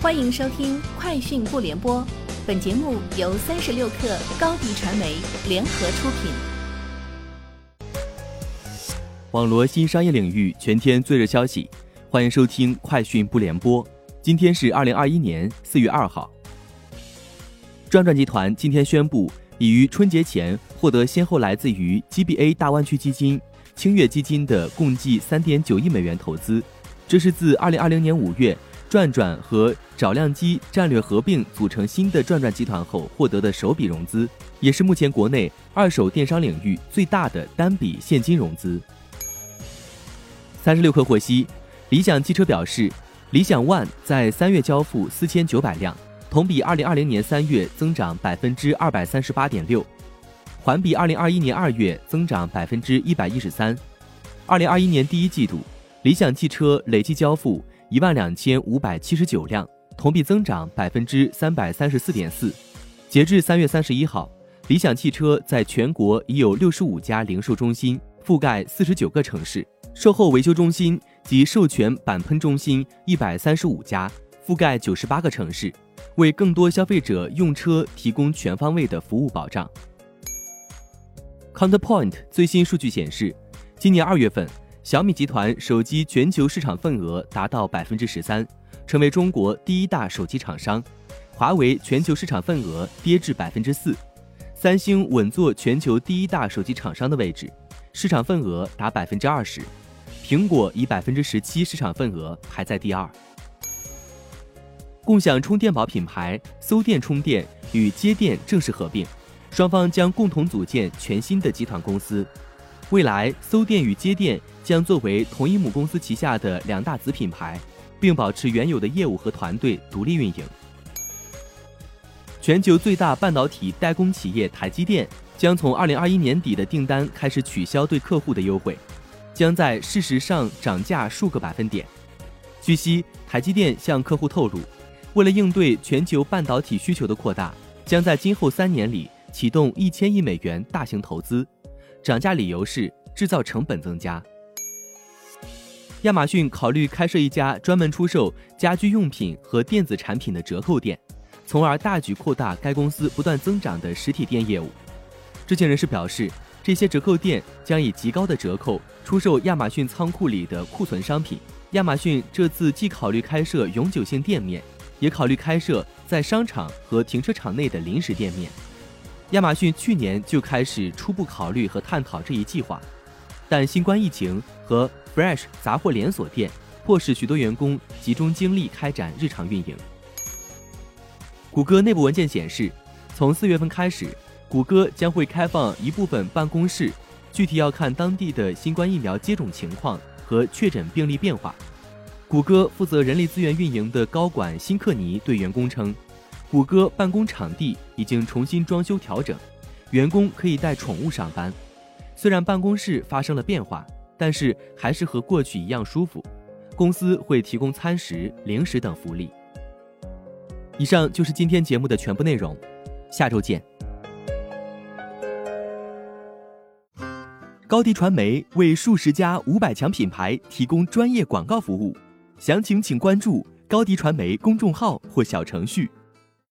欢迎收听《快讯不联播》，本节目由三十六克高低传媒联合出品。网罗新商业领域全天最热消息，欢迎收听《快讯不联播》。今天是二零二一年四月二号。转转集团今天宣布，已于春节前获得先后来自于 GBA 大湾区基金、清越基金的共计三点九亿美元投资，这是自二零二零年五月。转转和找靓机战略合并组成新的转转集团后获得的首笔融资，也是目前国内二手电商领域最大的单笔现金融资。三十六氪获悉，理想汽车表示，理想 ONE 在三月交付四千九百辆，同比二零二零年三月增长百分之二百三十八点六，环比二零二一年二月增长百分之一百一十三。二零二一年第一季度，理想汽车累计交付。一万两千五百七十九辆，同比增长百分之三百三十四点四。截至三月三十一号，理想汽车在全国已有六十五家零售中心，覆盖四十九个城市；售后维修中心及授权钣喷中心一百三十五家，覆盖九十八个城市，为更多消费者用车提供全方位的服务保障。Counterpoint 最新数据显示，今年二月份。小米集团手机全球市场份额达到百分之十三，成为中国第一大手机厂商。华为全球市场份额跌至百分之四，三星稳坐全球第一大手机厂商的位置，市场份额达百分之二十。苹果以百分之十七市场份额排在第二。共享充电宝品牌搜电充电与接电正式合并，双方将共同组建全新的集团公司。未来，搜电与接电将作为同一母公司旗下的两大子品牌，并保持原有的业务和团队独立运营。全球最大半导体代工企业台积电将从二零二一年底的订单开始取消对客户的优惠，将在事实上涨价数个百分点。据悉，台积电向客户透露，为了应对全球半导体需求的扩大，将在今后三年里启动一千亿美元大型投资。涨价理由是制造成本增加。亚马逊考虑开设一家专门出售家居用品和电子产品的折扣店，从而大举扩大该公司不断增长的实体店业务。知情人士表示，这些折扣店将以极高的折扣出售亚马逊仓库里的库存商品。亚马逊这次既考虑开设永久性店面，也考虑开设在商场和停车场内的临时店面。亚马逊去年就开始初步考虑和探讨这一计划，但新冠疫情和 Fresh 杂货连锁店迫使许多员工集中精力开展日常运营。谷歌内部文件显示，从四月份开始，谷歌将会开放一部分办公室，具体要看当地的新冠疫苗接种情况和确诊病例变化。谷歌负责人力资源运营的高管辛克尼对员工称。谷歌办公场地已经重新装修调整，员工可以带宠物上班。虽然办公室发生了变化，但是还是和过去一样舒服。公司会提供餐食、零食等福利。以上就是今天节目的全部内容，下周见。高迪传媒为数十家五百强品牌提供专业广告服务，详情请关注高迪传媒公众号或小程序。